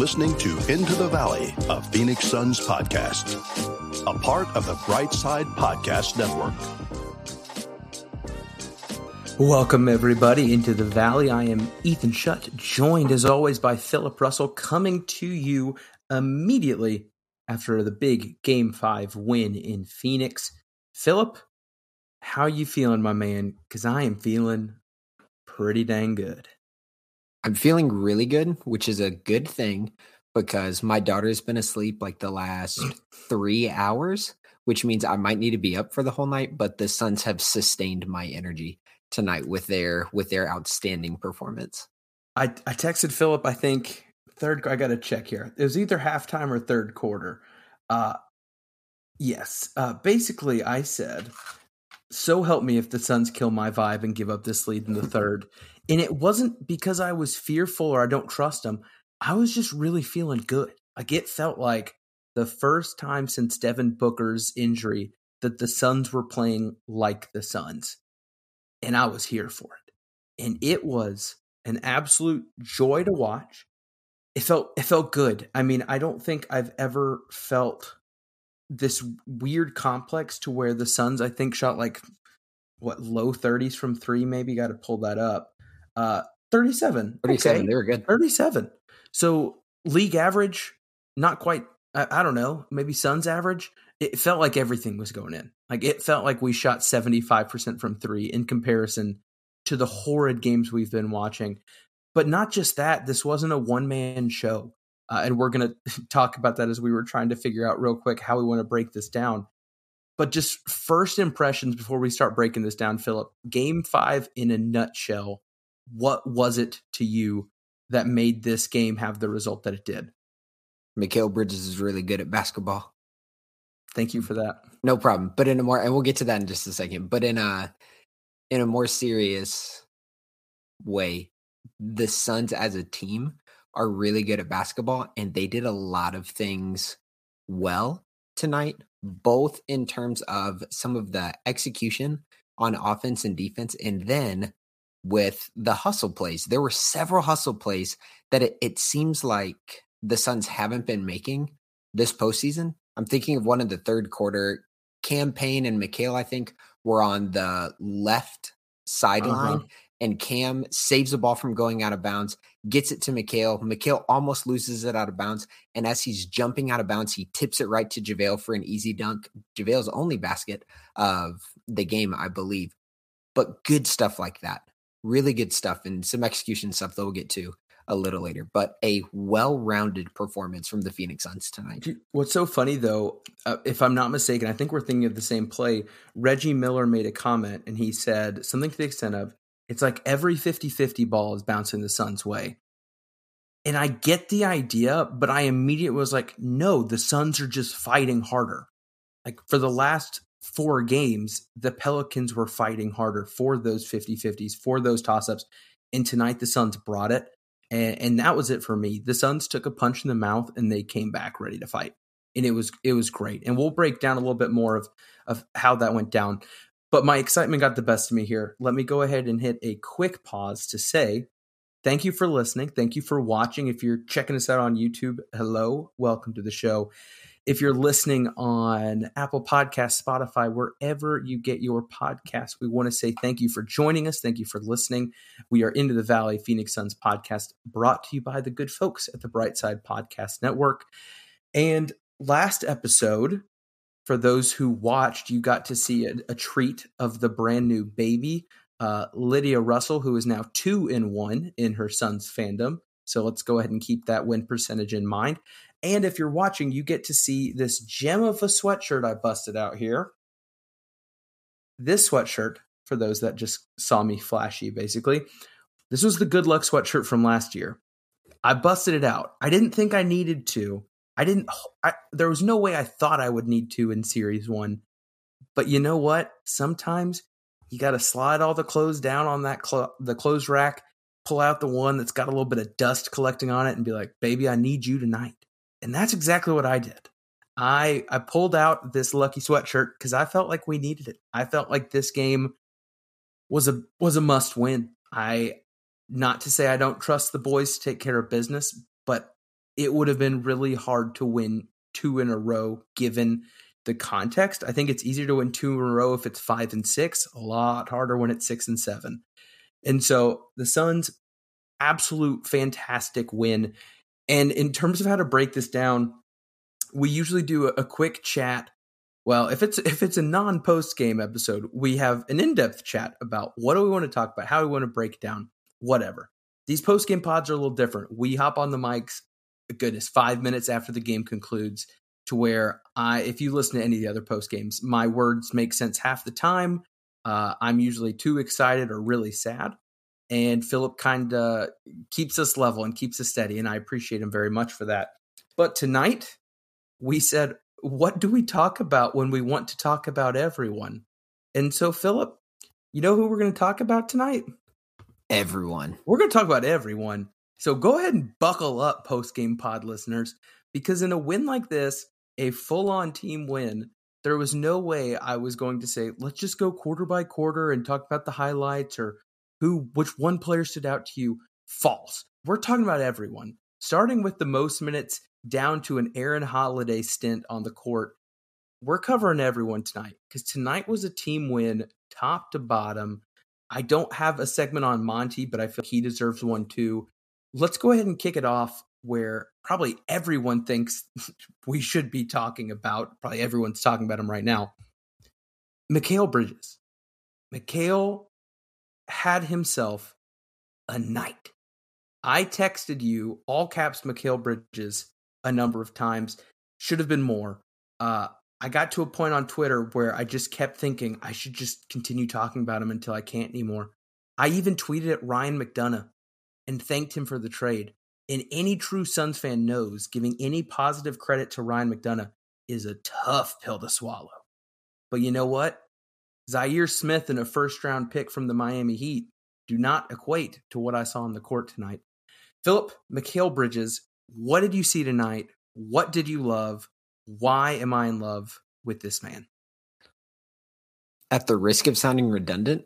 listening to Into the Valley, a Phoenix Suns podcast, a part of the Brightside Podcast Network. Welcome, everybody, into the Valley. I am Ethan Shutt, joined as always by Philip Russell, coming to you immediately after the big Game 5 win in Phoenix. Philip, how are you feeling, my man? Because I am feeling pretty dang good. I'm feeling really good, which is a good thing because my daughter's been asleep like the last three hours, which means I might need to be up for the whole night. But the Suns have sustained my energy tonight with their with their outstanding performance. I, I texted Philip, I think third I gotta check here. It was either halftime or third quarter. Uh yes. Uh basically I said, so help me if the Suns kill my vibe and give up this lead in the third. And it wasn't because I was fearful or I don't trust them. I was just really feeling good. Like it felt like the first time since Devin Booker's injury that the Suns were playing like the Suns. And I was here for it. And it was an absolute joy to watch. It felt it felt good. I mean, I don't think I've ever felt this weird complex to where the Suns I think shot like what low 30s from 3 maybe got to pull that up. Uh 37. 37, okay. they were good. 37. So league average not quite I, I don't know, maybe Suns average. It felt like everything was going in. Like it felt like we shot 75% from 3 in comparison to the horrid games we've been watching. But not just that, this wasn't a one man show. Uh, and we're going to talk about that as we were trying to figure out real quick how we want to break this down. But just first impressions before we start breaking this down, Philip, game five in a nutshell, what was it to you that made this game have the result that it did? Mikal Bridges is really good at basketball. Thank you for that. No problem. But in a more and we'll get to that in just a second. But in a in a more serious way, the Suns as a team are really good at basketball and they did a lot of things well tonight, both in terms of some of the execution on offense and defense, and then with the hustle plays. There were several hustle plays that it, it seems like the Suns haven't been making this postseason. I'm thinking of one in the third quarter. Cam Payne and Mikal, I think, were on the left sideline, uh-huh. and Cam saves the ball from going out of bounds, gets it to Mikal. Mikal almost loses it out of bounds. And as he's jumping out of bounds, he tips it right to JaVale for an easy dunk. JaVale's only basket of the game, I believe. But good stuff like that. Really good stuff and some execution stuff that we'll get to a little later, but a well-rounded performance from the Phoenix Suns tonight. What's so funny though, uh, if I'm not mistaken, I think we're thinking of the same play. Reggie Miller made a comment and he said something to the extent of, it's like every 50-50 ball is bouncing the Suns' way. And I get the idea, but I immediately was like, no, the Suns are just fighting harder. Like for the last four games, the Pelicans were fighting harder for those 50 50s, for those toss ups. And tonight, the Suns brought it. And, and that was it for me. The Suns took a punch in the mouth and they came back ready to fight. And it was it was great. And we'll break down a little bit more of, of how that went down. But my excitement got the best of me here. Let me go ahead and hit a quick pause to say thank you for listening. Thank you for watching. If you're checking us out on YouTube, hello, welcome to the show. If you're listening on Apple Podcast, Spotify, wherever you get your podcast, we want to say thank you for joining us. Thank you for listening. We are Into the Valley Phoenix Suns podcast brought to you by the good folks at the Brightside Podcast Network. And last episode, for those who watched, you got to see a, a treat of the brand new baby, uh, Lydia Russell, who is now two in one in her Suns fandom. So let's go ahead and keep that win percentage in mind. And if you're watching, you get to see this gem of a sweatshirt I busted out here. This sweatshirt, for those that just saw me flashy, basically, this was the good luck sweatshirt from last year. I busted it out. I didn't think I needed to. I didn't, I, there was no way I thought I would need to in series one. But you know what? Sometimes you got to slide all the clothes down on that the clothes rack, pull out the one that's got a little bit of dust collecting on it, and be like, "Baby, I need you tonight." And that's exactly what I did. I I pulled out this lucky sweatshirt because I felt like we needed it. I felt like this game was a was a must win. I not to say I don't trust the boys to take care of business, but it would have been really hard to win two in a row given the context. I think it's easier to win two in a row if it's five and six, a lot harder when it's six and seven. And so the Suns, absolute fantastic win. And in terms of how to break this down, we usually do a, quick chat. Well, if it's if it's a non post game episode, we have an in depth chat about what do we want to talk about, how we want to break down, whatever. These post game pods are a little different. We hop on the mics, goodness, five minutes after the game concludes, to where I, if you listen to any of the other post games, my words make sense half the time. Uh, I'm usually too excited or really sad. And Philip kind of keeps us level and keeps us steady. And I appreciate him very much for that. But tonight, we said, what do we talk about when we want to talk about everyone? And so, Philip, you know who we're going to talk about tonight? Everyone. We're going to talk about everyone. So go ahead and buckle up, post game pod listeners, because in a win like this, a full on team win, there was no way I was going to say, let's just go quarter by quarter and talk about the highlights or who, which one player stood out to you. False. We're talking about everyone, starting with the most minutes down to an Aaron Holiday stint on the court. We're covering everyone tonight because tonight was a team win, top to bottom. I don't have a segment on Monty, but I feel he deserves one too. Let's go ahead and kick it off where probably everyone thinks we should be talking about. Probably everyone's talking about him right now. Mikal Bridges. Mikal had himself a night. I texted you all caps Mikal Bridges a number of times. Should have been more. Uh, I got to a point on Twitter where I just kept thinking I should just continue talking about him until I can't anymore. I even tweeted at Ryan McDonough and thanked him for the trade. And any true Suns fan knows giving any positive credit to Ryan McDonough is a tough pill to swallow. But you know what? Zhaire Smith and a first round pick from the Miami Heat do not equate to what I saw on the court tonight. Philip Mikal Bridges, what did you see tonight? What did you love? Why am I in love with this man? At the risk of sounding redundant,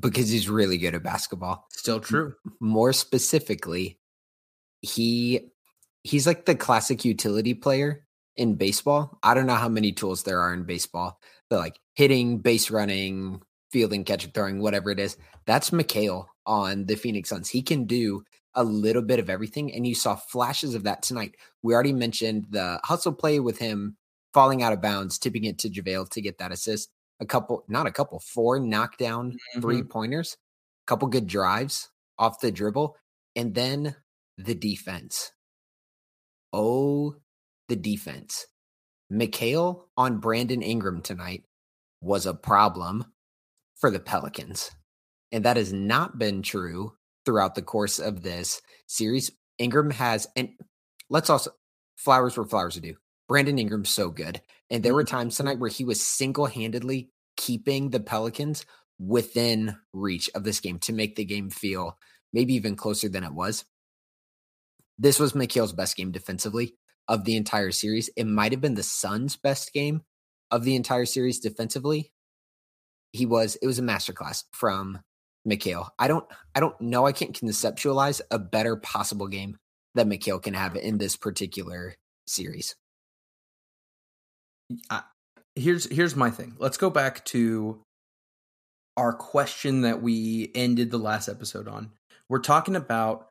because he's really good at basketball. Still true. More specifically, he he's like the classic utility player in baseball. I don't know how many tools there are in baseball, like hitting, base running, fielding, catching, throwing, whatever it is. That's Mikal on the Phoenix Suns. He can do a little bit of everything. And you saw flashes of that tonight. We already mentioned the hustle play with him falling out of bounds, tipping it to JaVale to get that assist. A couple, not a couple, four knockdown mm-hmm. three pointers, a couple good drives off the dribble. And then the defense. Oh, the defense. Mikal on Brandon Ingram tonight was a problem for the Pelicans. And that has not been true throughout the course of this series. Ingram has, and let's also, flowers where flowers are due. Brandon Ingram's so good. And there were mm-hmm. times tonight where he was single handedly keeping the Pelicans within reach of this game to make the game feel maybe even closer than it was. This was Mikal's best game defensively of the entire series. It might have been the Suns' best game of the entire series defensively. He was, it was a masterclass from Mikal. I don't I don't know. I can't conceptualize a better possible game that Mikal can have in this particular series. Uh, here's here's my thing. Let's go back to our question that we ended the last episode on. We're talking about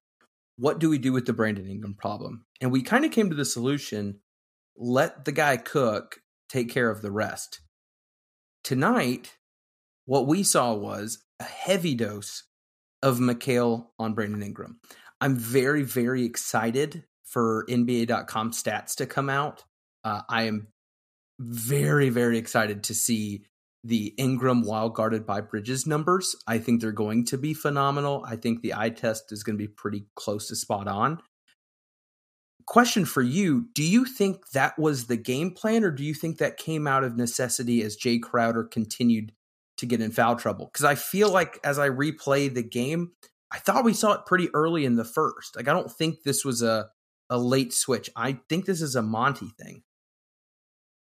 what do we do with the Brandon Ingram problem? And we kind of came to the solution let the guy cook, take care of the rest. Tonight, what we saw was a heavy dose of Mikal on Brandon Ingram. I'm very, very excited for NBA.com stats to come out. Uh, I am very, very excited to see the Ingram while guarded by Bridges numbers. I think they're going to be phenomenal. I think the eye test is going to be pretty close to spot on. Question for you Do you think that was the game plan, or do you think that came out of necessity as Jae Crowder continued to get in foul trouble? Because I feel like as I replay the game, I thought we saw it pretty early in the first. Like, I don't think this was a, a late switch. I think this is a Monty thing.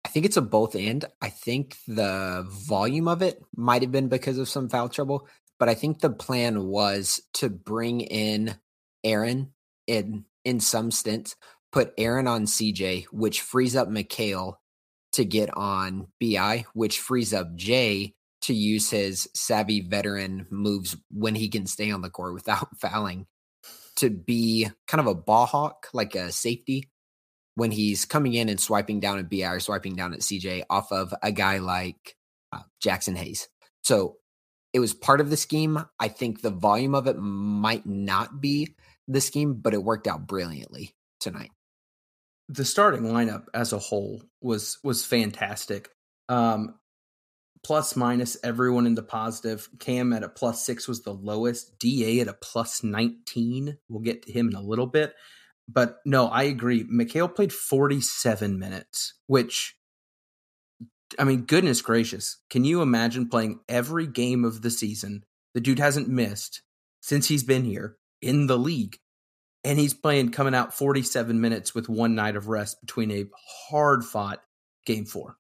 I think it's a both and. I think the volume of it might have been because of some foul trouble, but I think the plan was to bring in Aaron in in some stints put Aaron on CJ, which frees up Mikal to get on BI, which frees up Jay to use his savvy veteran moves when he can stay on the court without fouling to be kind of a ball hawk, like a safety, when he's coming in and swiping down at BI or swiping down at CJ off of a guy like uh, Jaxson Hayes. So it was part of the scheme. I think the volume of it might not be the scheme, but it worked out brilliantly tonight. The starting lineup as a whole was was fantastic. Um, plus minus everyone in the positive. Cam at a plus six was the lowest. Da at a plus nineteen. We'll get to him in a little bit. But no, I agree. Mikal played 47 minutes, which I mean, goodness gracious. Can you imagine playing every game of the season? The dude hasn't missed since he's been here in the league. And he's playing coming out 47 minutes with one night of rest between a hard fought game four.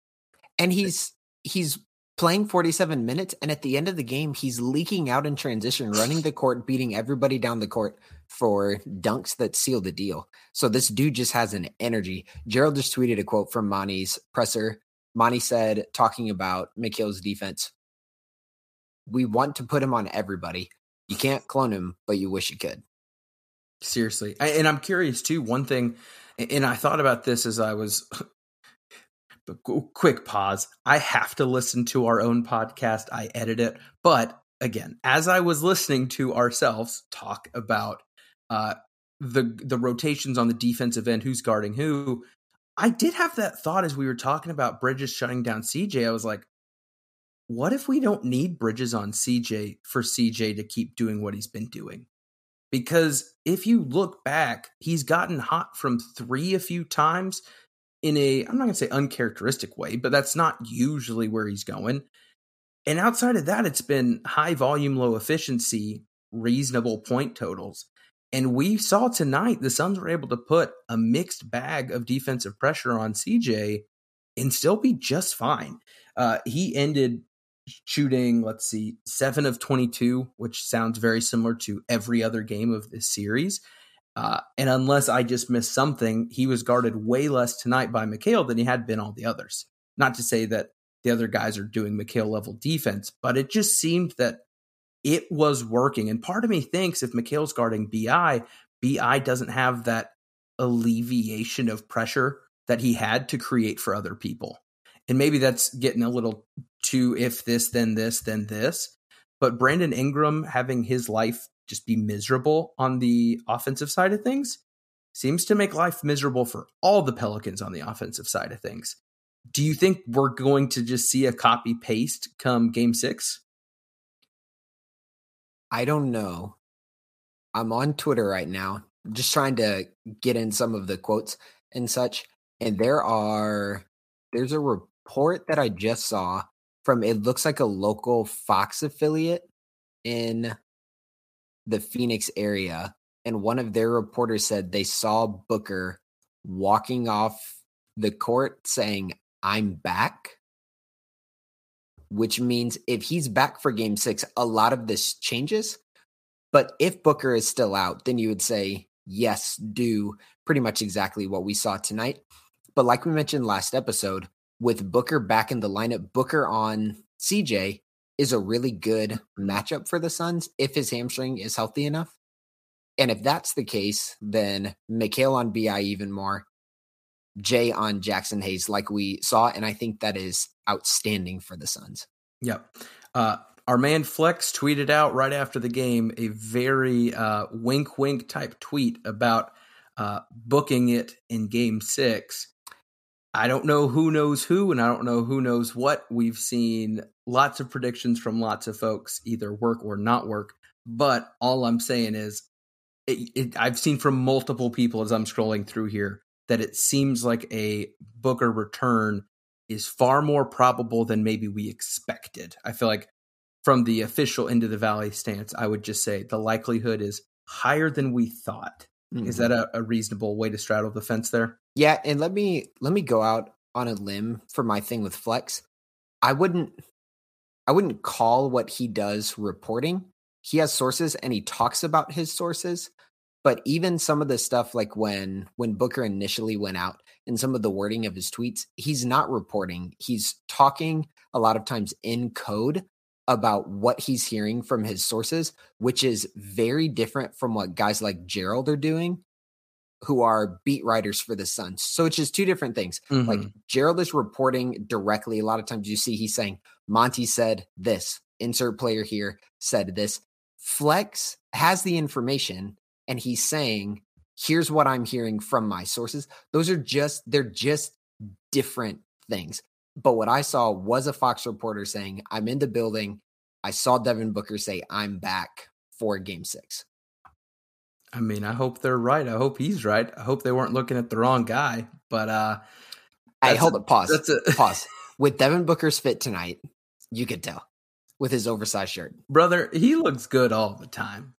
And he's he's playing 47 minutes and at the end of the game he's leaking out in transition running the court beating everybody down the court for dunks that seal the deal so this dude just has an energy gerald just tweeted a quote from monty's presser monty said talking about Mikal's defense we want to put him on everybody you can't clone him but you wish you could seriously and i'm curious too one thing and i thought about this as i was but quick pause. I have to listen to our own podcast. I edit it. But again, as I was listening to ourselves talk about uh, the the rotations on the defensive end, who's guarding who, I did have that thought as we were talking about Bridges shutting down CJ. I was like, what if we don't need Bridges on CJ for CJ to keep doing what he's been doing? Because if you look back, he's gotten hot from three a few times in a I'm not going to say uncharacteristic way, but that's not usually where he's going. And outside of that, it's been high volume, low efficiency, reasonable point totals. And we saw tonight the Suns were able to put a mixed bag of defensive pressure on CJ and still be just fine. Uh, he ended shooting, let's see, seven of 22, which sounds very similar to every other game of this series. Uh, and unless I just missed something, he was guarded way less tonight by Mikal than he had been all the others. Not to say that the other guys are doing Mikal level defense, but it just seemed that it was working. And part of me thinks if Mikal's guarding BI, BI doesn't have that alleviation of pressure that he had to create for other people. And maybe that's getting a little too if this, then this, then this. But Brandon Ingram having his life just be miserable on the offensive side of things seems to make life miserable for all the Pelicans on the offensive side of things. Do you think we're going to just see a copy paste come game six? I don't know. I'm on Twitter right now, just trying to get in some of the quotes and such. And there are, there's a report that I just saw from, it looks like a local Fox affiliate in the Phoenix area, and one of their reporters said they saw Booker walking off the court saying, I'm back. Which means if he's back for game six, a lot of this changes. But if Booker is still out, then you would say, yes, do pretty much exactly what we saw tonight. But like we mentioned last episode, with Booker back in the lineup, Booker on CJ, is a really good matchup for the Suns if his hamstring is healthy enough. And if that's the case, then Mikal on BI even more, Jay on Jaxson Hayes, like we saw. And I think that is outstanding for the Suns. Yep. Uh, our man Flex tweeted out right after the game a very uh, wink wink type tweet about uh, booking it in game six. I don't know who knows who, and I don't know who knows what. We've seen lots of predictions from lots of folks, either work or not work. But all I'm saying is, it, it, I've seen from multiple people as I'm scrolling through here that it seems like a Booker return is far more probable than maybe we expected. I feel like from the official into the valley stance, I would just say the likelihood is higher than we thought. Mm-hmm. Is that a, a reasonable way to straddle the fence there? Yeah, and let me let me go out on a limb for my thing with Flex. I wouldn't I wouldn't call what he does reporting. He has sources and he talks about his sources, But even some of the stuff like when when Booker initially went out and some of the wording of his tweets, he's not reporting. He's talking a lot of times in code about what he's hearing from his sources, which is very different from what guys like Gerald are doing, who are beat writers for the Suns. So it's just two different things. Mm-hmm. Like Gerald is reporting directly. A lot of times you see he's saying, Monty said this, insert player here said this. Flex has the information and he's saying, here's what I'm hearing from my sources. Those are just, they're just different things. But what I saw was a Fox reporter saying, I'm in the building. I saw Devin Booker say, I'm back for game six. I mean, I hope they're right. I hope he's right. I hope they weren't looking at the wrong guy. But uh I hold it. Pause. That's a pause. With Devin Booker's fit tonight, you could tell with his oversized shirt. Brother, he looks good all the time.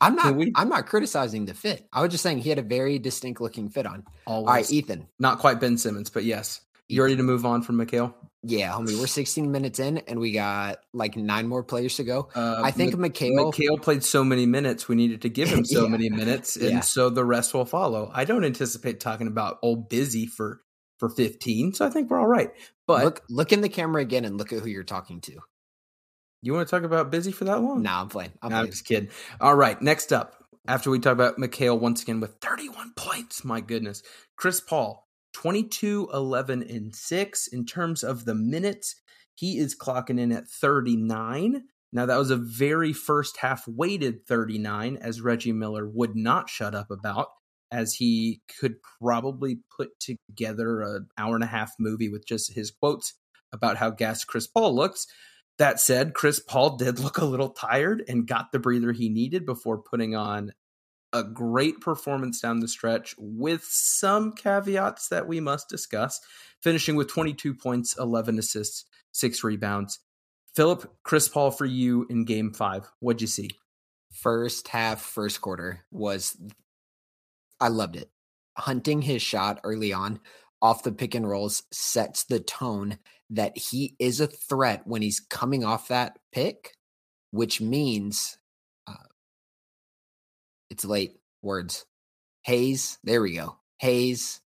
I'm not we, I'm not criticizing the fit. I was just saying he had a very distinct looking fit on. Always. All right, Ethan. Not quite Ben Simmons, but yes. You ready to move on from Mikal? Yeah, homie. We're 16 minutes in, and we got like nine more players to go. Uh, I think M- Mikal. Mikal played so many minutes. We needed to give him so yeah. many minutes, and yeah. so the rest will follow. I don't anticipate talking about old busy for for 15, so I think we're all right. But look, look in the camera again and look at who you're talking to. You want to talk about busy for that long? No, nah, I'm playing. I'm, nah, I'm just kidding. All right, next up, after we talk about Mikal once again with 31 points, my goodness, Chris Paul 22, 11, and 6. In terms of the minutes, he is clocking in at 39. Now, that was a very first half weighted 39, as Reggie Miller would not shut up about, as he could probably put together an hour and a half movie with just his quotes about how gassed Chris Paul looks. That said, Chris Paul did look a little tired and got the breather he needed before putting on a great performance down the stretch with some caveats that we must discuss, finishing with 22 points, 11 assists, six rebounds. Philip, Chris Paul for you in game five. What'd you see? First half, first quarter was, I loved it. Hunting his shot early on off the pick and rolls sets the tone that he is a threat when he's coming off that pick, which means it's late. Words. Hayes. There we go. Hayes,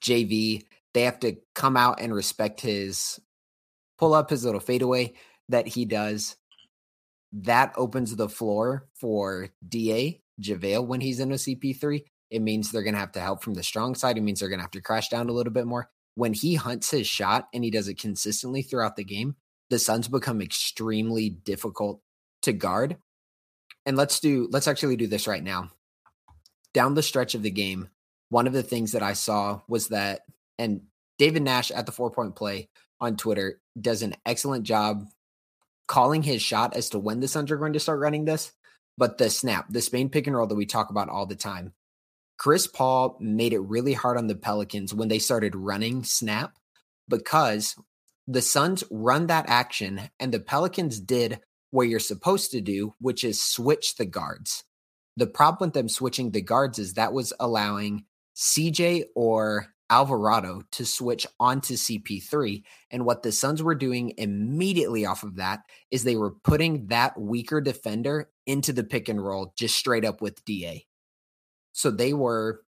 JV. They have to come out and respect his pull up his little fadeaway that he does. That opens the floor for DA JaVale when he's in a CP3. It means they're going to have to help from the strong side. It means they're going to have to crash down a little bit more. When he hunts his shot and he does it consistently throughout the game, the Suns become extremely difficult to guard and let's do let's actually do this right now. Down the stretch of the game, one of the things that I saw was that and David Nash at the four point play on Twitter does an excellent job calling his shot as to when the Suns are going to start running this. But the snap, the Spain pick and roll that we talk about all the time, Chris Paul made it really hard on the Pelicans when they started running snap because the Suns run that action and the Pelicans did what you're supposed to do, which is switch the guards. The problem with them switching the guards is that was allowing CJ or Alvarado to switch onto CP3. And what the Suns were doing immediately off of that is they were putting that weaker defender into the pick and roll just straight up with DA. So they were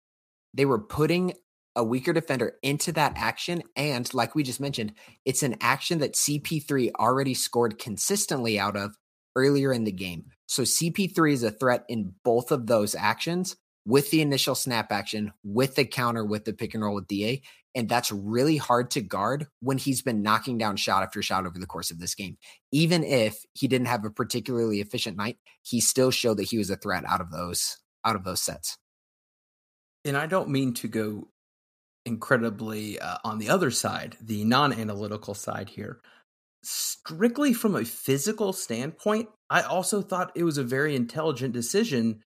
they were putting a weaker defender into that action. And like we just mentioned, it's an action that CP3 already scored consistently out of earlier in the game. So CP3 is a threat in both of those actions with the initial snap action, with the counter, with the pick and roll with DA. And that's really hard to guard when he's been knocking down shot after shot over the course of this game. Even if he didn't have a particularly efficient night, he still showed that he was a threat out of those out of those sets. And I don't mean to go incredibly uh, on the other side, the non analytical side here. Strictly from a physical standpoint, I also thought it was a very intelligent decision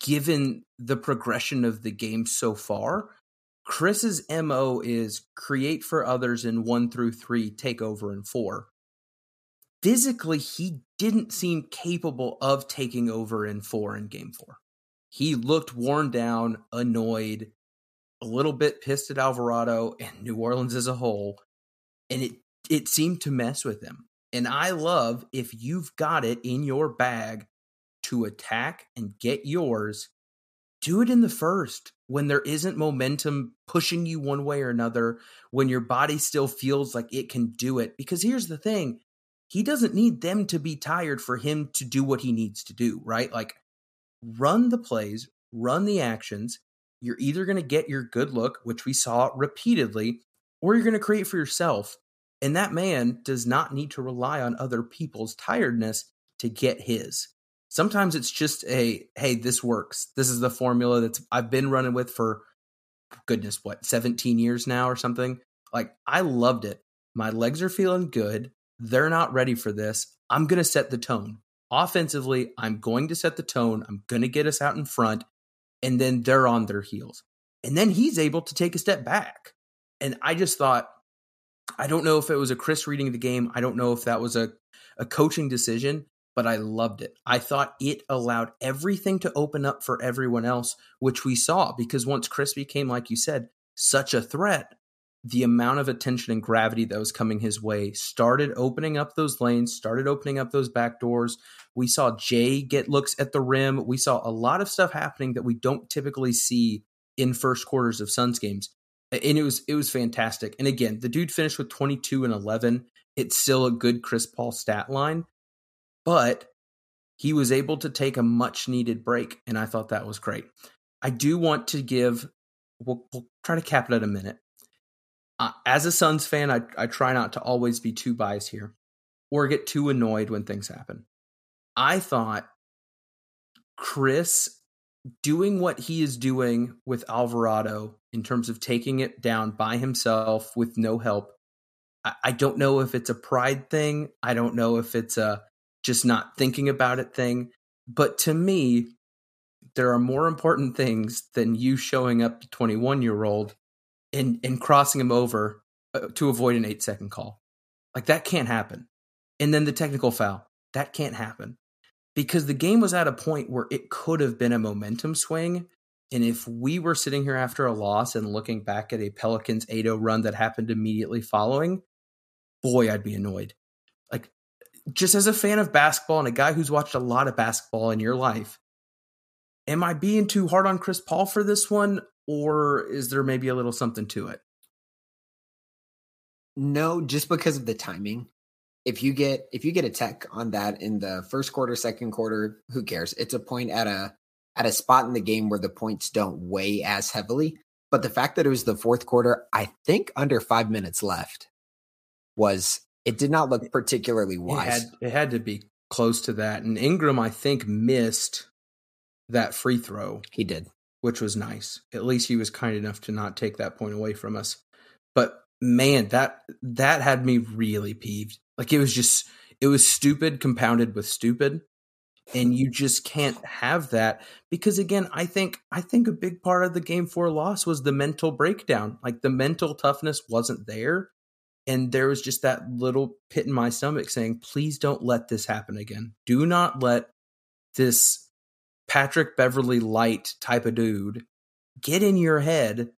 given the progression of the game so far. Chris's MO is create for others in one through three, take over in four. Physically, he didn't seem capable of taking over in four in game four. He looked worn down, annoyed, a little bit pissed at Alvarado and New Orleans as a whole, and it it seemed to mess with him. And I love if you've got it in your bag to attack and get yours, do it in the first when there isn't momentum pushing you one way or another, when your body still feels like it can do it. Because here's the thing he doesn't need them to be tired for him to do what he needs to do, right? Like, run the plays, run the actions. You're either going to get your good look, which we saw repeatedly, or you're going to create for yourself. And that man does not need to rely on other people's tiredness to get his. Sometimes it's just a hey, this works. This is the formula that's I've been running with for goodness, what, 17 years now or something. Like I loved it. My legs are feeling good. They're not ready for this. I'm going to set the tone. Offensively, I'm going to set the tone. I'm going to get us out in front. And then they're on their heels. And then he's able to take a step back. And I just thought, I don't know if it was a Chris reading the game. I don't know if that was a, a coaching decision, but I loved it. I thought it allowed everything to open up for everyone else, which we saw because once Chris became, like you said, such a threat, the amount of attention and gravity that was coming his way started opening up those lanes, started opening up those back doors. We saw Jay get looks at the rim. We saw a lot of stuff happening that we don't typically see in first quarters of Suns games. And it was it was fantastic. And again, the dude finished with 22 and 11. It's still a good Chris Paul stat line, but he was able to take a much needed break and I thought that was great. I do want to give we'll, we'll try to cap it at a minute uh, as a Suns fan, I, I try not to always be too biased here or get too annoyed when things happen. I thought Chris doing what he is doing with Alvarado in terms of taking it down by himself with no help. I, I don't know if it's a pride thing. I don't know if it's a just not thinking about it thing. But to me, there are more important things than you showing up to 21 year old and crossing him over uh, to avoid an eight second call. Like that can't happen. And then the technical foul that can't happen because the game was at a point where it could have been a momentum swing. And if we were sitting here after a loss and looking back at a Pelicans 8 0 run that happened immediately following, boy, I'd be annoyed. Like, just as a fan of basketball and a guy who's watched a lot of basketball in your life, am I being too hard on Chris Paul for this one? Or is there maybe a little something to it? No, just because of the timing. If you get if you get a tech on that in the first quarter, second quarter, who cares? It's a point at a at a spot in the game where the points don't weigh as heavily. But the fact that it was the fourth quarter, I think under five minutes left, was it did not look particularly wise. It had, it had to be close to that. And Ingram, I think, missed that free throw. He did which was nice. At least he was kind enough to not take that point away from us. But man, that that had me really peeved. Like it was just it was stupid compounded with stupid. And you just can't have that because again, I think I think a big part of the game four loss was the mental breakdown. Like the mental toughness wasn't there. And there was just that little pit in my stomach saying, please don't let this happen again. Do not let this Patrick Beverly light type of dude get in your head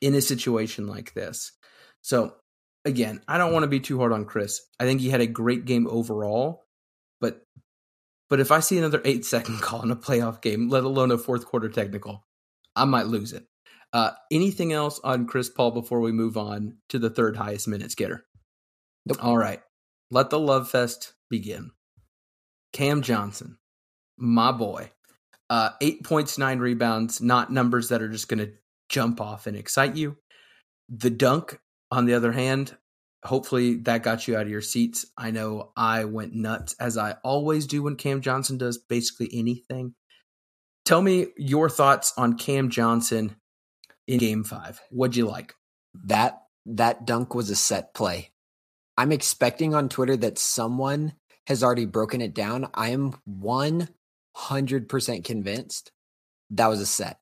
in a situation like this. So again, I don't want to be too hard on Chris. I think he had a great game overall, but but if I see another eight second call in a playoff game, let alone a fourth quarter technical, I might lose it. Uh, anything else on Chris Paul before we move on to the third highest minutes getter? Nope. All right. Let the love fest begin. Cam Johnson, my boy. Uh, eight points, nine rebounds, not numbers that are just going to jump off and excite you. The dunk, on the other hand, hopefully that got you out of your seats. I know I went nuts, as I always do when Cam Johnson does basically anything. Tell me your thoughts on Cam Johnson in game five. What'd you like? That that dunk was a set play. I'm expecting on Twitter that someone has already broken it down. I am one 100% convinced that was a set.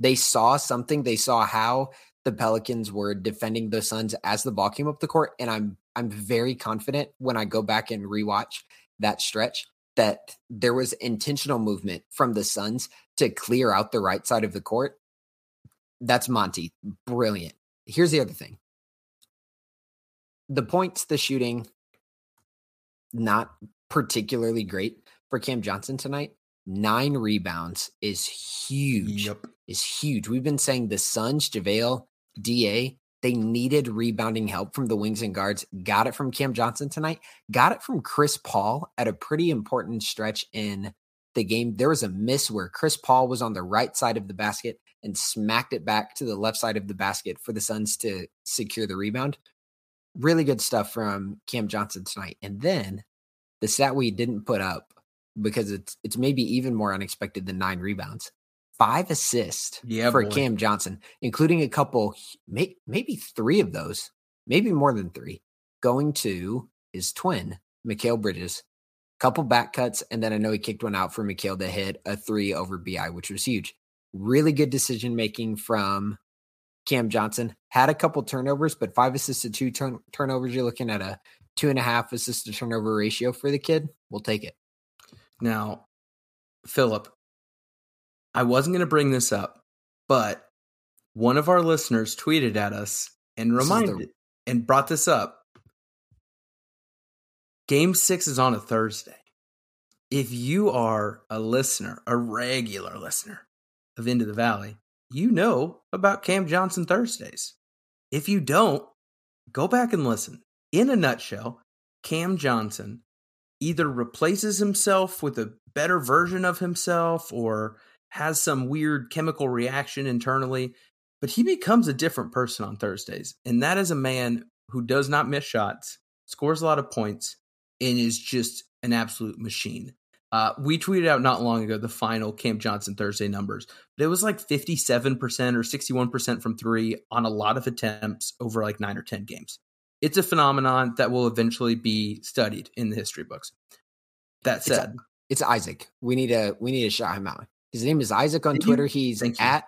They saw something, they saw how the Pelicans were defending the Suns as the ball came up the court and I'm I'm very confident when I go back and rewatch that stretch that there was intentional movement from the Suns to clear out the right side of the court. That's Monty. Brilliant. Here's the other thing. The points, the shooting, not particularly great for Cam Johnson tonight. Nine rebounds is huge. Yep. Is huge. We've been saying the Suns, JaVale, DA, they needed rebounding help from the wings and guards. Got it from Cam Johnson tonight. Got it from Chris Paul at a pretty important stretch in the game. There was a miss where Chris Paul was on the right side of the basket and smacked it back to the left side of the basket for the Suns to secure the rebound. Really good stuff from Cam Johnson tonight. And then the stat we didn't put up because it's it's maybe even more unexpected than nine rebounds. Five assists Yeah, for boy. Cam Johnson, including a couple, may, maybe three of those, maybe more than three, going to his twin, Mikal Bridges. Couple back cuts, and then I know he kicked one out for Mikal to hit a three over BI, which was huge. Really good decision making from Cam Johnson. Had a couple turnovers, but five assists to two turn- turnovers. You're looking at a two and a half assist to turnover ratio for the kid. We'll take it. Now, Philip, I wasn't going to bring this up, but one of our listeners tweeted at us and is the- reminded and brought this up. Game six is on a Thursday. If you are a listener, a regular listener of Into the Valley, you know about Cam Johnson Thursdays. If you don't, go back and listen. In a nutshell, Cam Johnson either replaces himself with a better version of himself or has some weird chemical reaction internally, but he becomes a different person on Thursdays. And that is a man who does not miss shots, scores a lot of points, and is just an absolute machine. Uh, we tweeted out not long ago the final Cam Johnson Thursday numbers, but it was like 57% or 61% from three on a lot of attempts over like nine or 10 games. It's a phenomenon that will eventually be studied in the history books. That said, It's Isaac. We need to we need to shout him out. His name is Isaac on. Twitter. He's at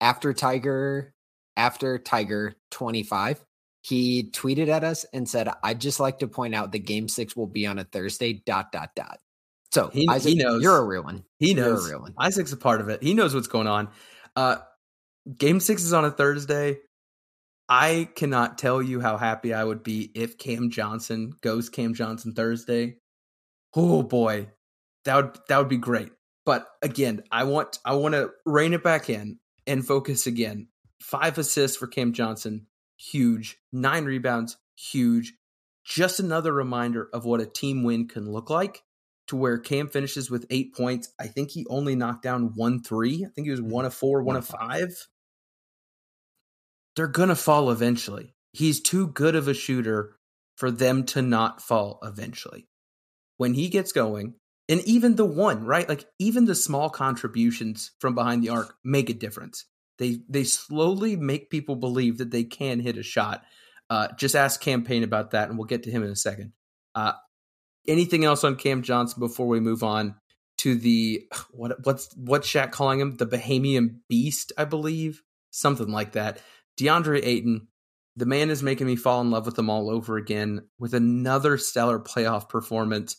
after Tiger after Tiger 25. He tweeted at us and said, I'd just like to point out that game six will be on a Thursday, dot, dot, dot. So He- he Isaac, knows. you're a real one. he You're knows a real one. Isaac's a part of it. He knows what's going on. Uh, game six is on a Thursday. I cannot tell you how happy I would be if Cam Johnson goes Cam Johnson Thursday. Oh boy, that would that would be great. But again, I want I want to rein it back in and focus again. Five assists for Cam Johnson, huge. Nine rebounds, huge. Just another reminder of what a team win can look like. To where Cam finishes with eight points. I think he only knocked down one three. I think he was mm-hmm. one of four, one of five. They're gonna fall eventually. He's too good of a shooter for them to not fall eventually. When he gets going, and even the one, right? Like even the small contributions from behind the arc make a difference. They they slowly make people believe that they can hit a shot. Uh, just ask Cam Payne about that, and we'll get to him in a second. Uh, anything else on Cam Johnson before we move on to the what what's what's Shaq calling him the Bahamian Beast, I believe, something like that. DeAndre Ayton, the man is making me fall in love with him all over again with another stellar playoff performance,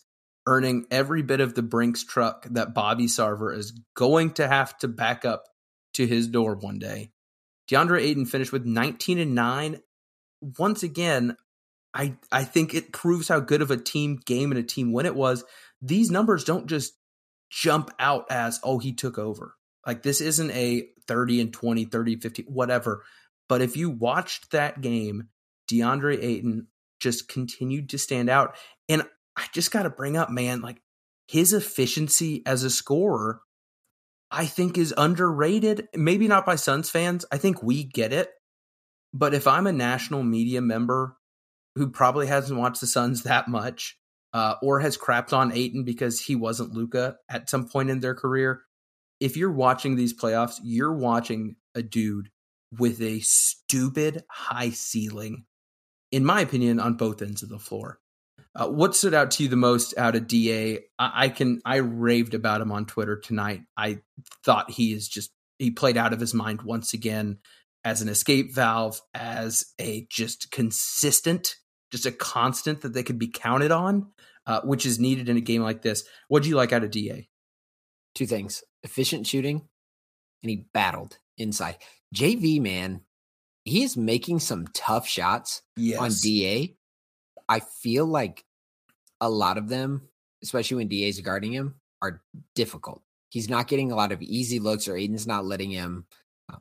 earning every bit of the Brinks truck that Bobby Sarver is going to have to back up to his door one day. DeAndre Ayton finished with 19 and 9. Once again, I I think it proves how good of a team game and a team win it was. These numbers don't just jump out as oh he took over. Like this isn't a 30 and 20, 30 50 whatever. But if you watched that game, DeAndre Ayton just continued to stand out and I just got to bring up man like his efficiency as a scorer I think is underrated. Maybe not by Suns fans. I think we get it. But if I'm a national media member who probably hasn't watched the Suns that much, uh, or has crapped on Ayton because he wasn't Luka at some point in their career, if you're watching these playoffs, you're watching a dude with a stupid high ceiling, in my opinion, on both ends of the floor. Uh, what stood out to you the most out of Da? I, I can I raved about him on Twitter tonight. I thought he is just he played out of his mind once again as an escape valve, as a just consistent, just a constant that they could be counted on, uh, which is needed in a game like this. What do you like out of Da? Two things efficient shooting, and he battled inside. JV, man, he is making some tough shots Yes, on DA. I feel like a lot of them, especially when DA is guarding him, are difficult. He's not getting a lot of easy looks, or Ayton's not letting him uh,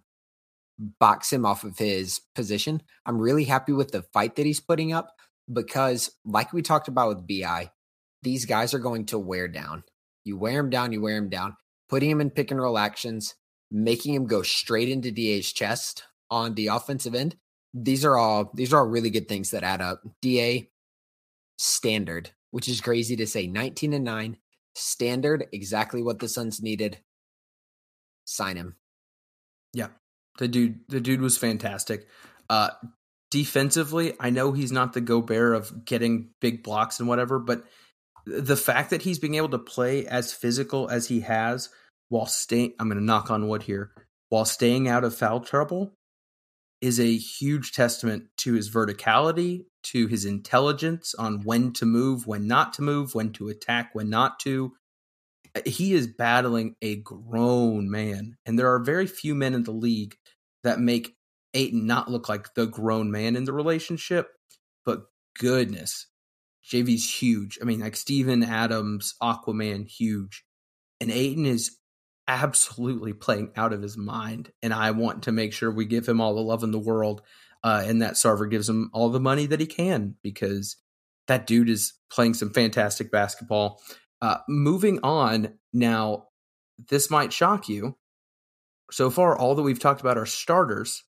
box him off of his position. I'm really happy with the fight that he's putting up because, like we talked about with BI, these guys are going to wear down. You wear him down, you wear him down, putting him in pick and roll actions, making him go straight into DA's chest on the offensive end. These are all these are all really good things that add up. DA standard, which is crazy to say 19 and 9, standard, exactly what the Suns needed. Sign him. Yeah. The dude the dude was fantastic. Uh defensively, I know he's not the Gobert of getting big blocks and whatever, but the fact that he's being able to play as physical as he has while staying I'm going to knock on wood here while staying out of foul trouble is a huge testament to his verticality, to his intelligence on when to move, when not to move, when to attack, when not to. He is battling a grown man, and there are very few men in the league that make Ayton not look like the grown man in the relationship. But goodness, JV's huge. I mean, like Steven Adams, Aquaman, huge. And Ayton is absolutely playing out of his mind. And I want to make sure we give him all the love in the world uh, and that Sarver gives him all the money that he can because that dude is playing some fantastic basketball. Uh, moving on now, this might shock you. So far, all that we've talked about are starters.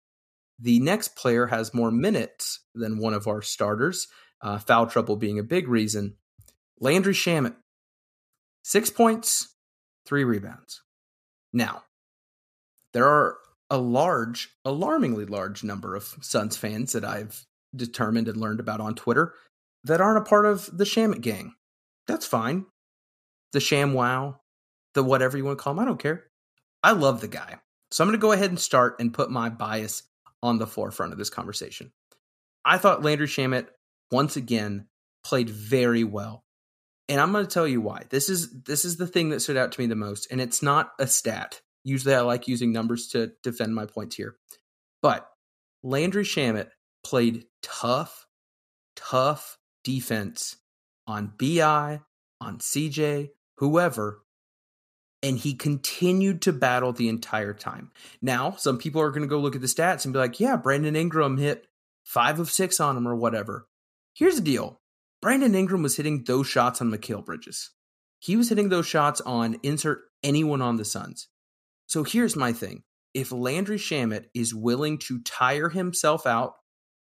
The next player has more minutes than one of our starters, uh, foul trouble being a big reason. Landry Shamet, six points, three rebounds. Now, there are a large, alarmingly large number of Suns fans that I've determined and learned about on Twitter that aren't a part of the Shamet gang. That's fine. The Sham Wow, the whatever you want to call him, I don't care. I love the guy. So I'm going to go ahead and start and put my bias on the forefront of this conversation. I thought Landry Shamet once again played very well and I'm going to tell you why. This is this is the thing that stood out to me the most, and it's not a stat. Usually, I like using numbers to defend my points here, but Landry Shamet played tough, tough defense on Bi, on CJ, whoever, and he continued to battle the entire time. Now, some people are going to go look at the stats and be like, "Yeah, Brandon Ingram hit five of six on him or whatever." Here's the deal Brandon Ingram was hitting those shots on Mikal Bridges. He was hitting those shots on insert anyone on the Suns. So here's my thing. If Landry Shamet is willing to tire himself out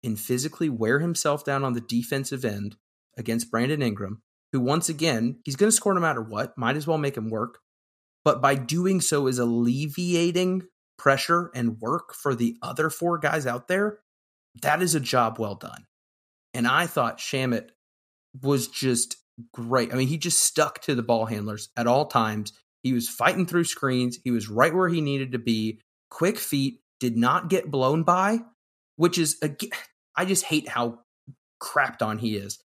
and physically wear himself down on the defensive end against Brandon Ingram, who once again, he's going to score no matter what, might as well make him work. But by doing so is alleviating pressure and work for the other four guys out there, that is a job well done. And I thought Shamet was just great. I mean, he just stuck to the ball handlers at all times. He was fighting through screens. He was right where he needed to be. Quick feet, did not get blown by, which is again, I just hate how crapped on he is.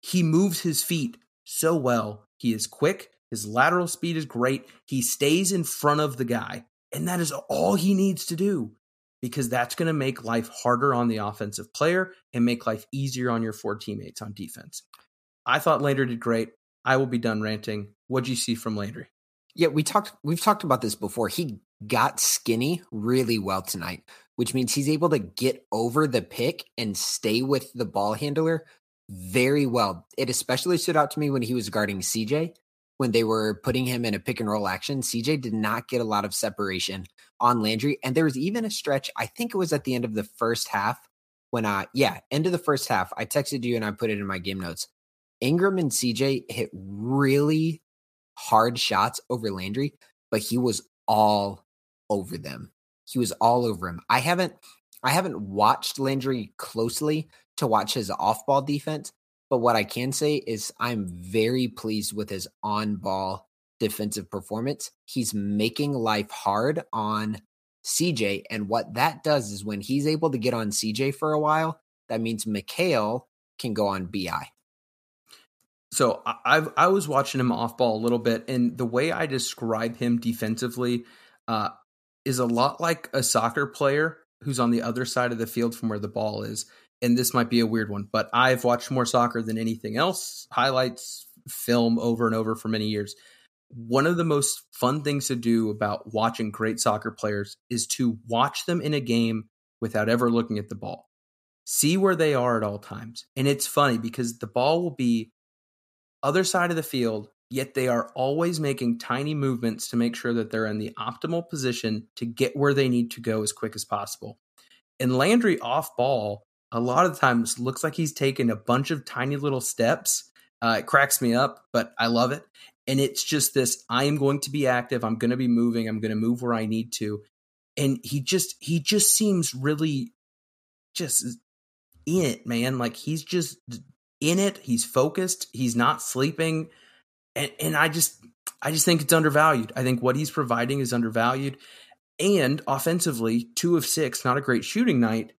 He moves his feet so well. He is quick. His lateral speed is great. He stays in front of the guy, and that is all he needs to do because that's going to make life harder on the offensive player and make life easier on your four teammates on defense. I thought Landry did great. I will be done ranting. What'd you see from Landry? Yeah, we talked we've talked about this before. He got skinny really well tonight, which means he's able to get over the pick and stay with the ball handler very well. It especially stood out to me when he was guarding CJ when they were putting him in a pick and roll action. CJ did not get a lot of separation on Landry. And there was even a stretch, I think it was at the end of the first half when I, yeah, end of the first half, I texted you and I put it in my game notes. Ingram and CJ hit really hard shots over Landry, but he was all over them. He was all over him. I haven't I haven't watched Landry closely to watch his off-ball defense, but what I can say is I'm very pleased with his on-ball defensive performance. He's making life hard on CJ. And what that does is when he's able to get on CJ for a while, that means Mikal can go on BI. So I I was watching him off ball a little bit, and the way I describe him defensively uh, is a lot like a soccer player who's on the other side of the field from where the ball is. And this might be a weird one, but I've watched more soccer than anything else, highlights, film over and over for many years. one of the most fun things to do about watching great soccer players is to watch them in a game without ever looking at the ball. See where they are at all times. And it's funny because the ball will be other side of the field, yet they are always making tiny movements to make sure that they're in the optimal position to get where they need to go as quick as possible. And Landry off ball, a lot of times looks like he's taken a bunch of tiny little steps. Uh, it cracks me up, but I love it. And it's just this I am going to be active. I'm going to be moving. I'm going to move where I need to. And he just, he just seems really just in it, man. Like he's just in it. He's focused. He's not sleeping. And, and I just, I just think it's undervalued. I think what he's providing is undervalued. And offensively, two of six, not a great shooting night,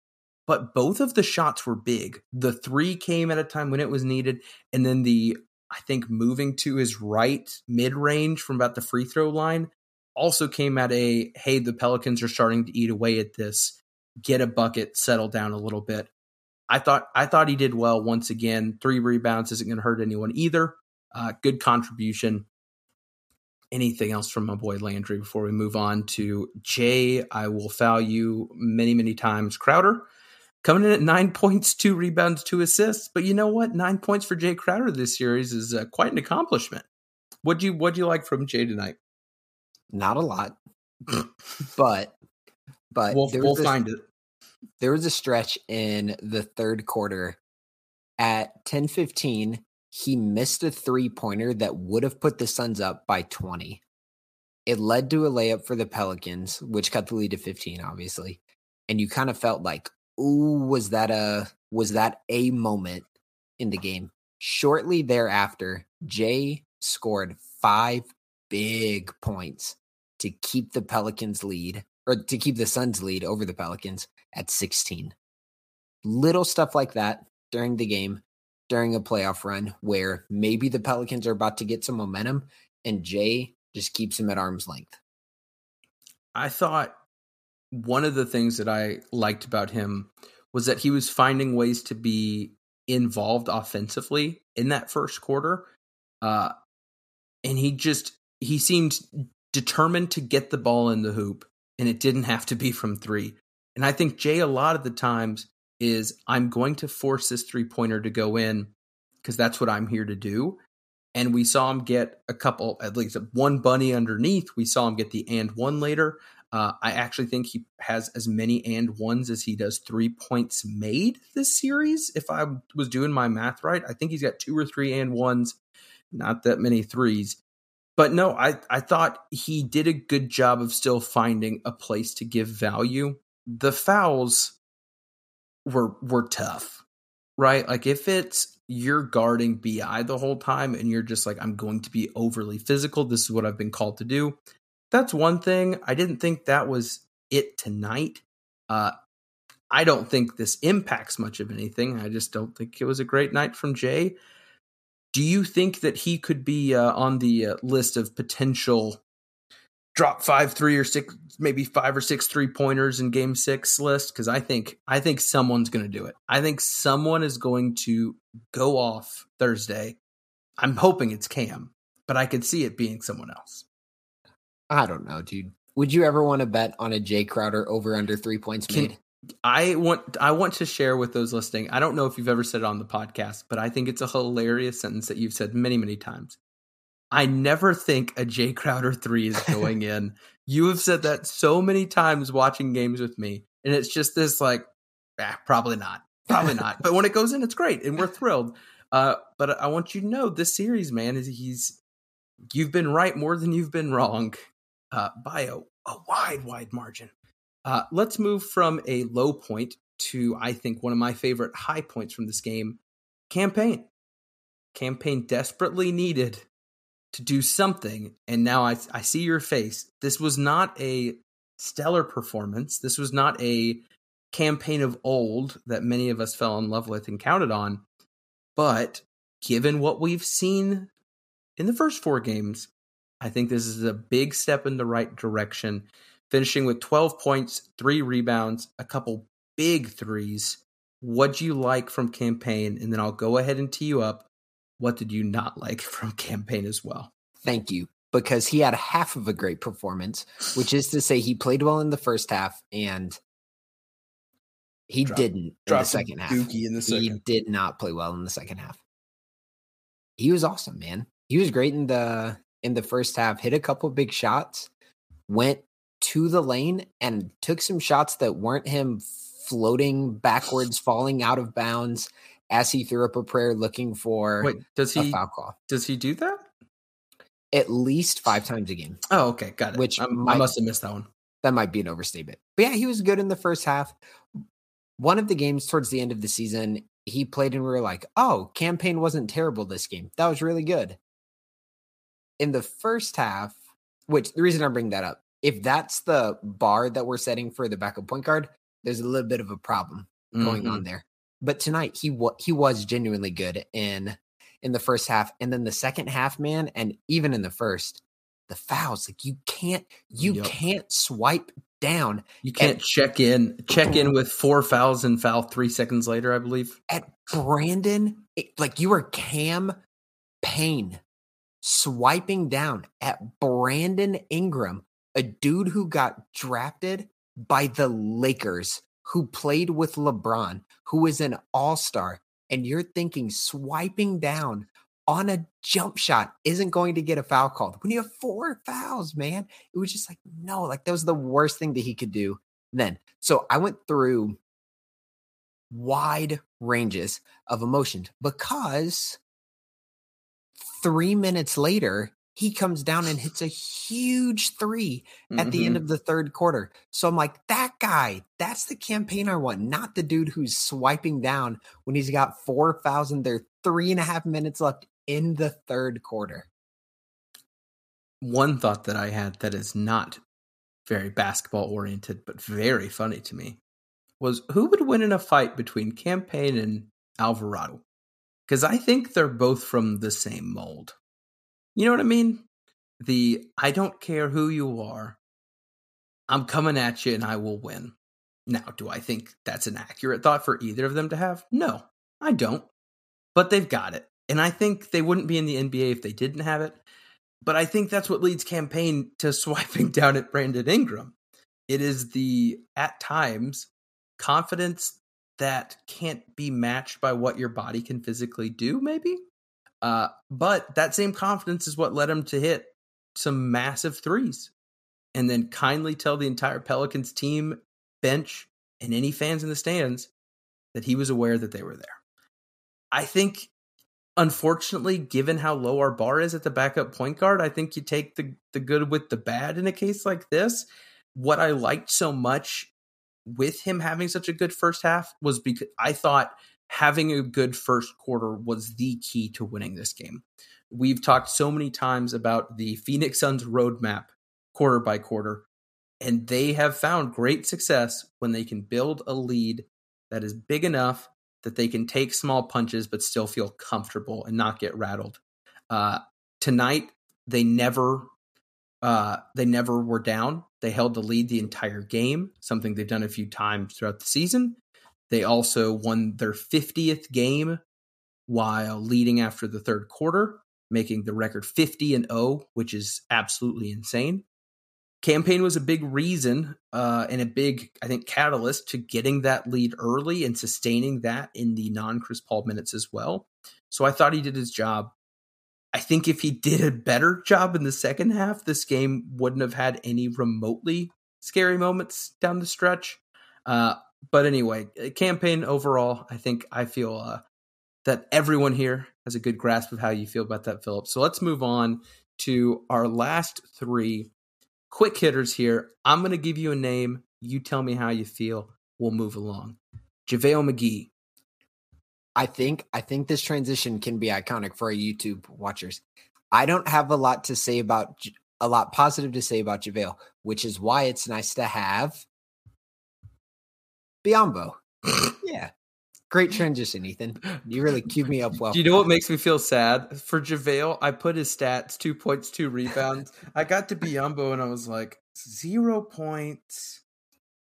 but both of the shots were big. The three came at a time when it was needed. And then the, I think, moving to his right mid range from about the free throw line also came at a, hey, the Pelicans are starting to eat away at this. Get a bucket, settle down a little bit. I thought I thought he did well once again. Three rebounds isn't going to hurt anyone either. Uh, good contribution anything else from my boy Landry before we move on to Jae? I will foul you many, many times. Crowder coming in at nine points, two rebounds, two assists. But you know what? Nine points for Jae Crowder this series is uh, quite an accomplishment. What do you what do you like from Jae tonight? Not a lot, but but we'll, we'll a, find it. There was a stretch in the third quarter at ten fifteen he missed a three pointer that would have put the Suns up by 20. It led to a layup for the Pelicans, which cut the lead to 15, obviously. And you kind of felt like, ooh, was that a was that a moment in the game? Shortly thereafter, Jae scored five big points to keep the Pelicans lead or to keep the Suns lead over the Pelicans at 16. Little stuff like that during the game during a playoff run where maybe the Pelicans are about to get some momentum and Jae just keeps him at arm's length. I thought one of the things that I liked about him was that he was finding ways to be involved offensively in that first quarter. Uh, and he just he seemed determined to get the ball in the hoop and it didn't have to be from 3. And I think Jae a lot of the times is I'm going to force this three pointer to go in because that's what I'm here to do. And we saw him get a couple, at least one bunny underneath. We saw him get the and one later. Uh, I actually think he has as many and ones as he does three points made this series. If I was doing my math right, I think he's got two or three and ones, not that many threes. But no, I, I thought he did a good job of still finding a place to give value. The fouls, were were tough, right? Like if it's you're guarding BI the whole time and you're just like, I'm going to be overly physical. This is what I've been called to do. That's one thing. I didn't think that was it tonight. Uh, I don't think this impacts much of anything. I just don't think it was a great night from Jae. Do you think that he could be uh, on the uh, list of potential drop five three or six maybe five or six three pointers in game six list because i think i think someone's going to do it i think someone is going to go off thursday i'm hoping it's cam but i could see it being someone else i don't know dude would you ever want to bet on a jae crowder over under three points Can, made i want i want to share with those listening i don't know if you've ever said it on the podcast but i think it's a hilarious sentence that you've said many many times I never think a Jae Crowder three is going in. you have said that so many times watching games with me, and it's just this like, ah, probably not, probably not. but when it goes in, it's great, and we're thrilled. Uh, but I want you to know this series, man, is he's you've been right more than you've been wrong uh, by a, a wide, wide margin. Uh, let's move from a low point to I think one of my favorite high points from this game. Cam Payne. Campaign desperately needed to do something. And now I, I see your face. This was not a stellar performance. This was not a Cam Payne of old that many of us fell in love with and counted on. But given what we've seen in the first four games, I think this is a big step in the right direction. Finishing with 12 points, three rebounds, a couple big threes. What do you like from Cam Payne? And then I'll go ahead and tee you up what did you not like from Cam Payne as well? Thank you. because he had half of a great performance, which is to say he played well in the first half and he didn't in the second half. In the second. He did not play well in the second half. He was awesome, man. He was great in the in the first half. Hit a couple big shots, went to the lane and took some shots that weren't him floating backwards, falling out of bounds as he threw up a prayer looking for Wait, does a he foul call. does he do that? At least five times a game. Oh, okay, got it. Which I'm- I must have missed that one. that might be an overstatement. But yeah, he was good in the first half. One of the games towards the end of the season, he played and we were like, oh, Cam Payne wasn't terrible this game. That was really good. In the first half, which the reason I bring that up, if that's the bar that we're setting for the backup point guard, there's a little bit of a problem going Mhm. on there. But tonight he wa- he was genuinely good in in the first half, and then the second half, man, and even in the first, the fouls like you can't you Yup. can't swipe down You can't check in check in with four fouls and foul three seconds later, I believe. at Brandon. it- like you are Cam Payne swiping down at Brandon Ingram, a dude who got drafted by the Lakers, who played with LeBron, who is an all star. And you're thinking swiping down on a jump shot isn't going to get a foul called when you have four fouls, man. It was just like, no, like that was the worst thing that he could do then. So I went through wide ranges of emotions because three minutes later, he comes down and hits a huge three at the end Mhm. of the third quarter. So I'm like, that guy, that's the Cam Payne I want, not the dude who's swiping down when he's got four fouls there three and a half minutes left in the third quarter. one thought that I had that is not very basketball oriented, but very funny to me was who would win in a fight between Cam Payne and Alvarado? Because I think they're both from the same mold. You know what I mean? The I don't care who you are, I'm coming at you and I will win. Now, do I think that's an accurate thought for either of them to have? No, I don't. But they've got it. And I think they wouldn't be in the NBA if they didn't have it. But I think that's what leads Cam Payne to swiping down at Brandon Ingram. It is the, at times, confidence that can't be matched by what your body can physically do, maybe. Uh, but that same confidence is what led him to hit some massive threes and then kindly tell the entire Pelicans team, bench, and any fans in the stands that he was aware that they were there. I think unfortunately, given how low our bar is at the backup point guard, I think you take the the good with the bad in a case like this. What I liked so much with him having such a good first half was because I thought having a good first quarter was the key to winning this game. We've talked so many times about the Phoenix Suns roadmap quarter by quarter, and they have found great success when they can build a lead that is big enough that they can take small punches but still feel comfortable and not get rattled. Uh, tonight, they never uh, they never were down. They held the lead the entire game, something they've done a few times throughout the season. They also won their 50th game while leading after the third quarter, making the record 50 and 0, which is absolutely insane. Cam Payne was a big reason uh, and a big, I think, catalyst to getting that lead early and sustaining that in the non Chris Paul minutes as well. So I thought he did his job. I think if he did a better job in the second half, this game wouldn't have had any remotely scary moments down the stretch. Uh, but anyway, Cam Payne overall, I think I feel uh, that everyone here has a good grasp of how you feel about that, Philip. So let's move on to our last three quick hitters here. I'm going to give you a name. You tell me how you feel. We'll move along. JaVale McGee. I think I think this transition can be iconic for our YouTube watchers. I don't have a lot to say about a lot positive to say about JaVale, which is why it's nice to have Biyombo. yeah. Great transition, Ethan. You really queued me up well. Do you know what makes me feel sad? For JaVale, I put his stats two points, two rebounds. I got to Biyombo and I was like, zero points,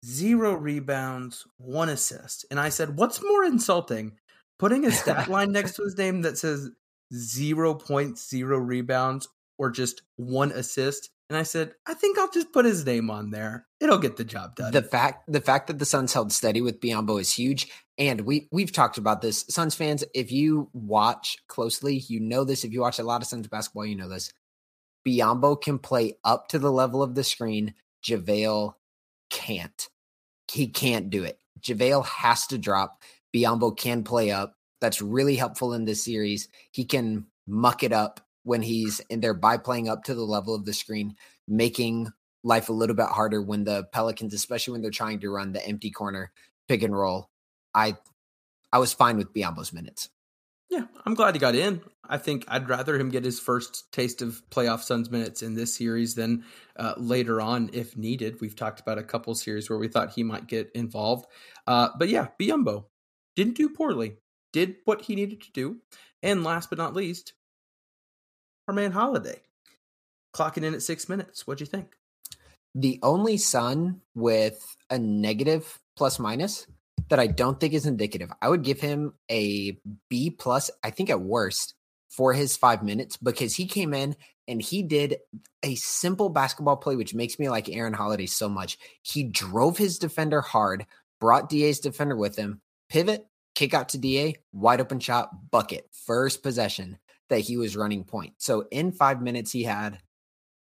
zero rebounds, one assist. And I said, what's more insulting? Putting a stat line next to his name that says zero rebounds, or just one assist. And I said, I think I'll just put his name on there. It'll get the job done. The fact the fact that the Suns held steady with Biyombo is huge. And we we've talked about this. Suns fans, if you watch closely, you know this. If you watch a lot of Suns basketball, you know this. Biyombo can play up to the level of the screen. JaVale can't. He can't do it. JaVale has to drop. Biyombo can play up. That's really helpful in this series. He can muck it up when he's in there by playing up to the level of the screen, making life a little bit harder when the Pelicans, especially when they're trying to run the empty corner pick and roll. I I was fine with Biyombo's minutes. Yeah, I'm glad he got in. I think I'd rather him get his first taste of playoff Suns minutes in this series than uh, later on if needed. We've talked about a couple series where we thought he might get involved. Uh, but yeah, Biyombo didn't do poorly, did what he needed to do. And last but not least, our man Holiday clocking in at six minutes. What'd you think? The only Sun with a negative plus minus that I don't think is indicative. I would give him a B plus, I think at worst, for his five minutes because he came in and he did a simple basketball play, which makes me like Aaron Holiday so much. He drove his defender hard, brought DA's defender with him, pivot, kick out to DA, wide open shot, bucket, first possession that he was running point. So in five minutes, he had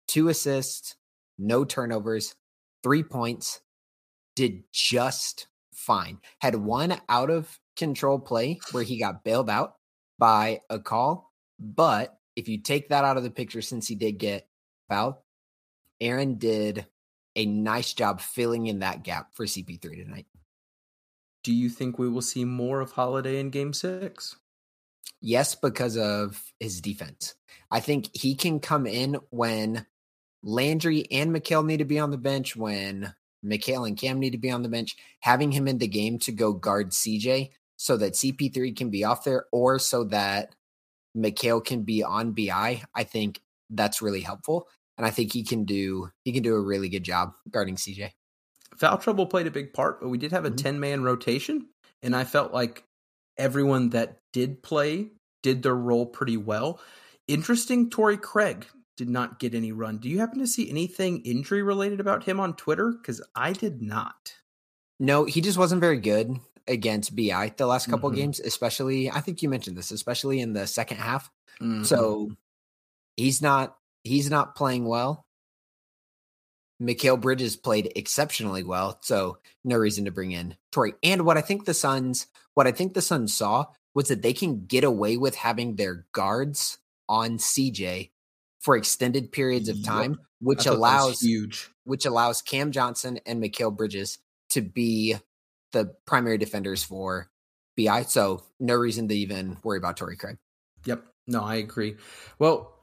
two assists, no turnovers, three points, did just fine. Had one out of control play where he got bailed out by a call. But if you take that out of the picture, since he did get fouled, Aaron did a nice job filling in that gap for CP3 tonight. Do you think we will see more of Holiday in game six? Yes, because of his defense. I think he can come in when Landry and Mikal need to be on the bench, when Mikal and Cam need to be on the bench, having him in the game to go guard CJ so that CP3 can be off there or so that Mikal can be on BI. I think that's really helpful. And I think he can do he can do a really good job guarding CJ. Foul trouble played a big part, but we did have a 10 mm-hmm. man rotation. And I felt like everyone that did play did their role pretty well. Interesting, Torrey Craig did not get any run. Do you happen to see anything injury related about him on Twitter? Because I did not. No, he just wasn't very good against BI the last couple mm-hmm. games, especially. I think you mentioned this, especially in the second half. Mm-hmm. So he's not he's not playing well. Mikal Bridges played exceptionally well, so no reason to bring in Torrey. And what I think the Suns, what I think the Suns saw was that they can get away with having their guards on CJ for extended periods of time, yep. which allows huge, which allows Cam Johnson and Mikal Bridges to be the primary defenders for BI. So no reason to even worry about Torrey Craig. Yep. No, I agree. Well,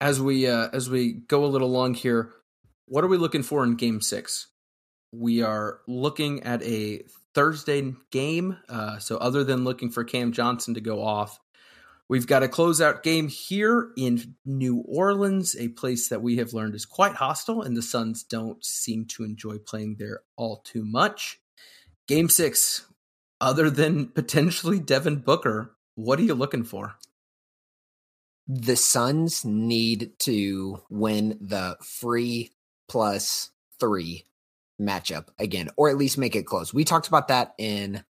as we uh, as we go a little long here, what are we looking for in Game Six? We are looking at a Thursday game. Uh, so other than looking for Cam Johnson to go off, We've got a closeout game here in New Orleans, a place that we have learned is quite hostile, and the Suns don't seem to enjoy playing there all too much. Game six, other than potentially Devin Booker, what are you looking for? The Suns need to win the free plus three matchup again, or at least make it close. We talked about that in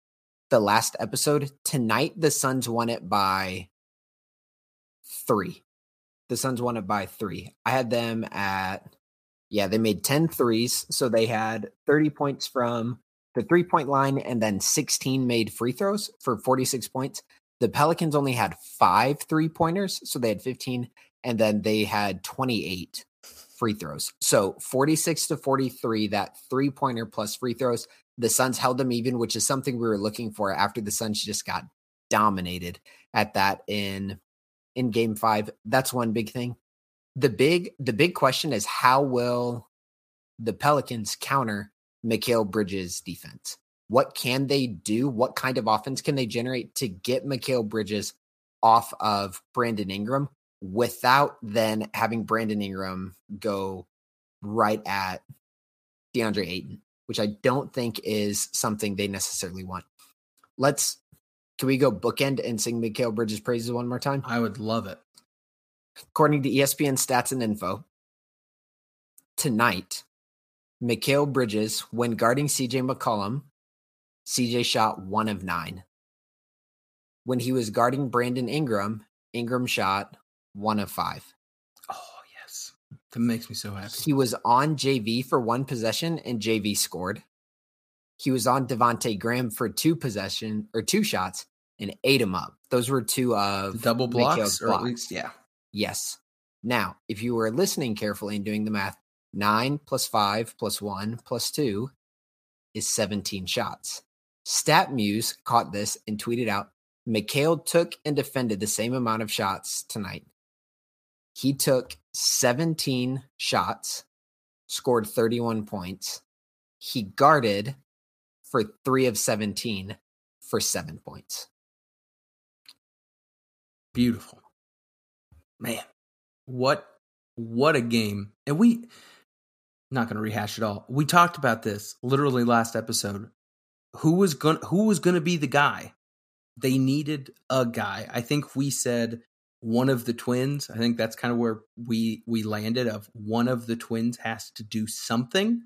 the last episode. Tonight, the Suns won it by three. The Suns won it by three. I had them at, yeah, they made 10 threes. So they had 30 points from the three point line and then 16 made free throws for 46 points. The Pelicans only had five three pointers. So they had 15 and then they had 28 free throws. So 46 to 43, that three pointer plus free throws. The Suns held them even, which is something we were looking for after the Suns just got dominated at that in in game five. That's one big thing. The big the big question is how will the Pelicans counter Mikal Bridges defense? What can they do? What kind of offense can they generate to get Mikal Bridges off of Brandon Ingram without then having Brandon Ingram go right at DeAndre Ayton, which I don't think is something they necessarily want. Let's can we go bookend and sing Mikal Bridges praises one more time? I would love it. According to ESPN stats and info, tonight, Mikal Bridges, when guarding CJ McCollum, CJ shot one of nine. When he was guarding Brandon Ingram, Ingram shot one of five. Oh, yes. That makes me so happy. He was on JV for one possession and JV scored. He was on Devonte Graham for two possession or two shots and ate him up. Those were two of double blocks, or at least, yeah. Yes. Now, if you were listening carefully and doing the math, nine plus five plus one plus two is 17 shots. StatMuse caught this and tweeted out Mikal took and defended the same amount of shots tonight. He took 17 shots, scored 31 points. He guarded for three of 17 for seven points. Beautiful. Man, what what a game. And we not going to rehash it all. We talked about this literally last episode. Who was going who was going to be the guy? They needed a guy. I think we said one of the twins. I think that's kind of where we we landed of one of the twins has to do something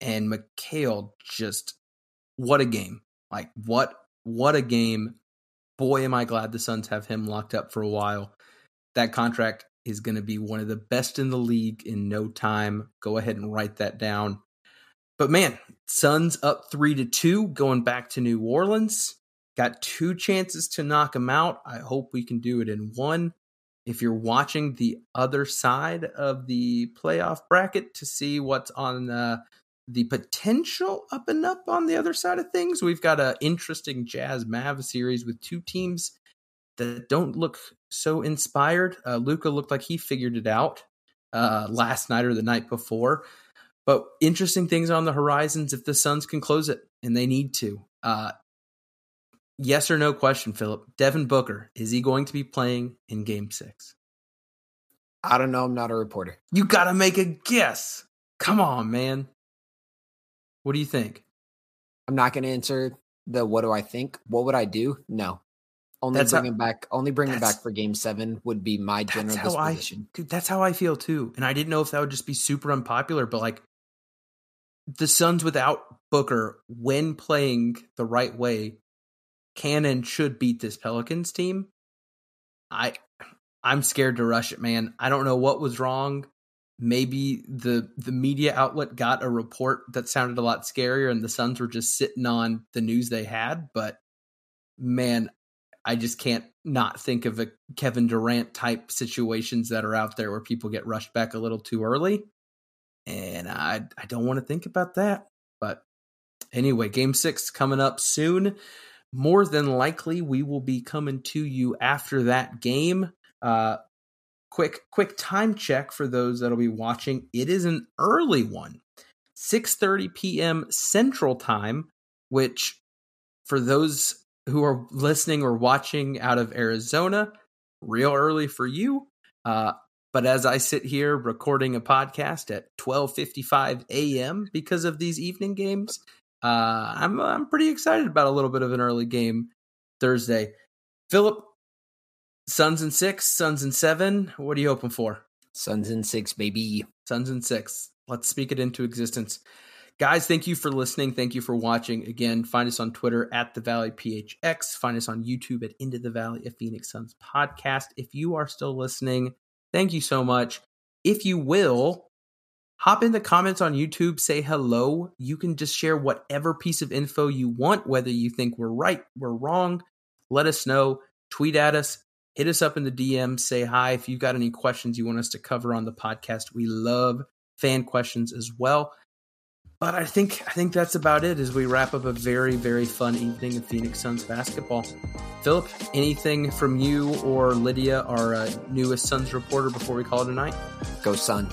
and Mikal just what a game. Like what what a game. Boy am I glad the Suns have him locked up for a while. That contract is going to be one of the best in the league in no time. Go ahead and write that down. But man, Suns up 3 to 2 going back to New Orleans. Got two chances to knock them out. I hope we can do it in one. If you're watching the other side of the playoff bracket to see what's on uh, the potential up and up on the other side of things, we've got an interesting Jazz Mav series with two teams that don't look so inspired. Uh, Luka looked like he figured it out uh, last night or the night before. But interesting things on the horizons if the Suns can close it, and they need to. Uh, yes or no question, Philip. Devin Booker, is he going to be playing in game six? I don't know. I'm not a reporter. You got to make a guess. Come on, man. What do you think? I'm not going to answer the what do I think. What would I do? No. Only That's bring how- him back. Only bring him back for game seven would be my general That's how I, dude. That's how I feel too. And I didn't know if that would just be super unpopular, but like the Suns without Booker, when playing the right way, can and should beat this Pelicans team. I, I'm scared to rush it, man. I don't know what was wrong. Maybe the the media outlet got a report that sounded a lot scarier, and the Suns were just sitting on the news they had. But man, I just can't not think of a Kevin Durant type situations that are out there where people get rushed back a little too early. And I I don't want to think about that. But anyway, game 6 coming up soon. More than likely we will be coming to you after that game. Uh quick quick time check for those that'll be watching. It is an early one. 6:30 p.m. Central Time, which for those who are listening or watching out of Arizona, real early for you. Uh, but as I sit here recording a podcast at 12:55 a.m. because of these evening games, uh, I'm I'm pretty excited about a little bit of an early game Thursday. Philip, Suns and six, Suns and seven. What are you hoping for? Suns and six, baby. Suns and six. Let's speak it into existence. Guys, thank you for listening. Thank you for watching. Again, find us on Twitter at the Valley PHX. Find us on YouTube at Into the Valley, a Phoenix Suns podcast. If you are still listening, thank you so much. If you will, hop in the comments on YouTube, say hello. You can just share whatever piece of info you want, whether you think we're right, we're wrong. Let us know. Tweet at us, hit us up in the DM, say hi. If you've got any questions you want us to cover on the podcast, we love fan questions as well. But I think I think that's about it as we wrap up a very very fun evening of Phoenix Suns basketball. Philip, anything from you or Lydia, our uh, newest Suns reporter, before we call it a night? Go Sun.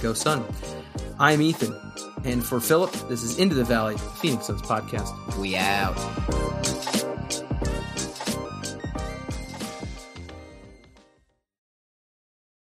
Go Sun. I'm Ethan, and for Philip, this is Into the Valley, Phoenix Suns podcast. We out.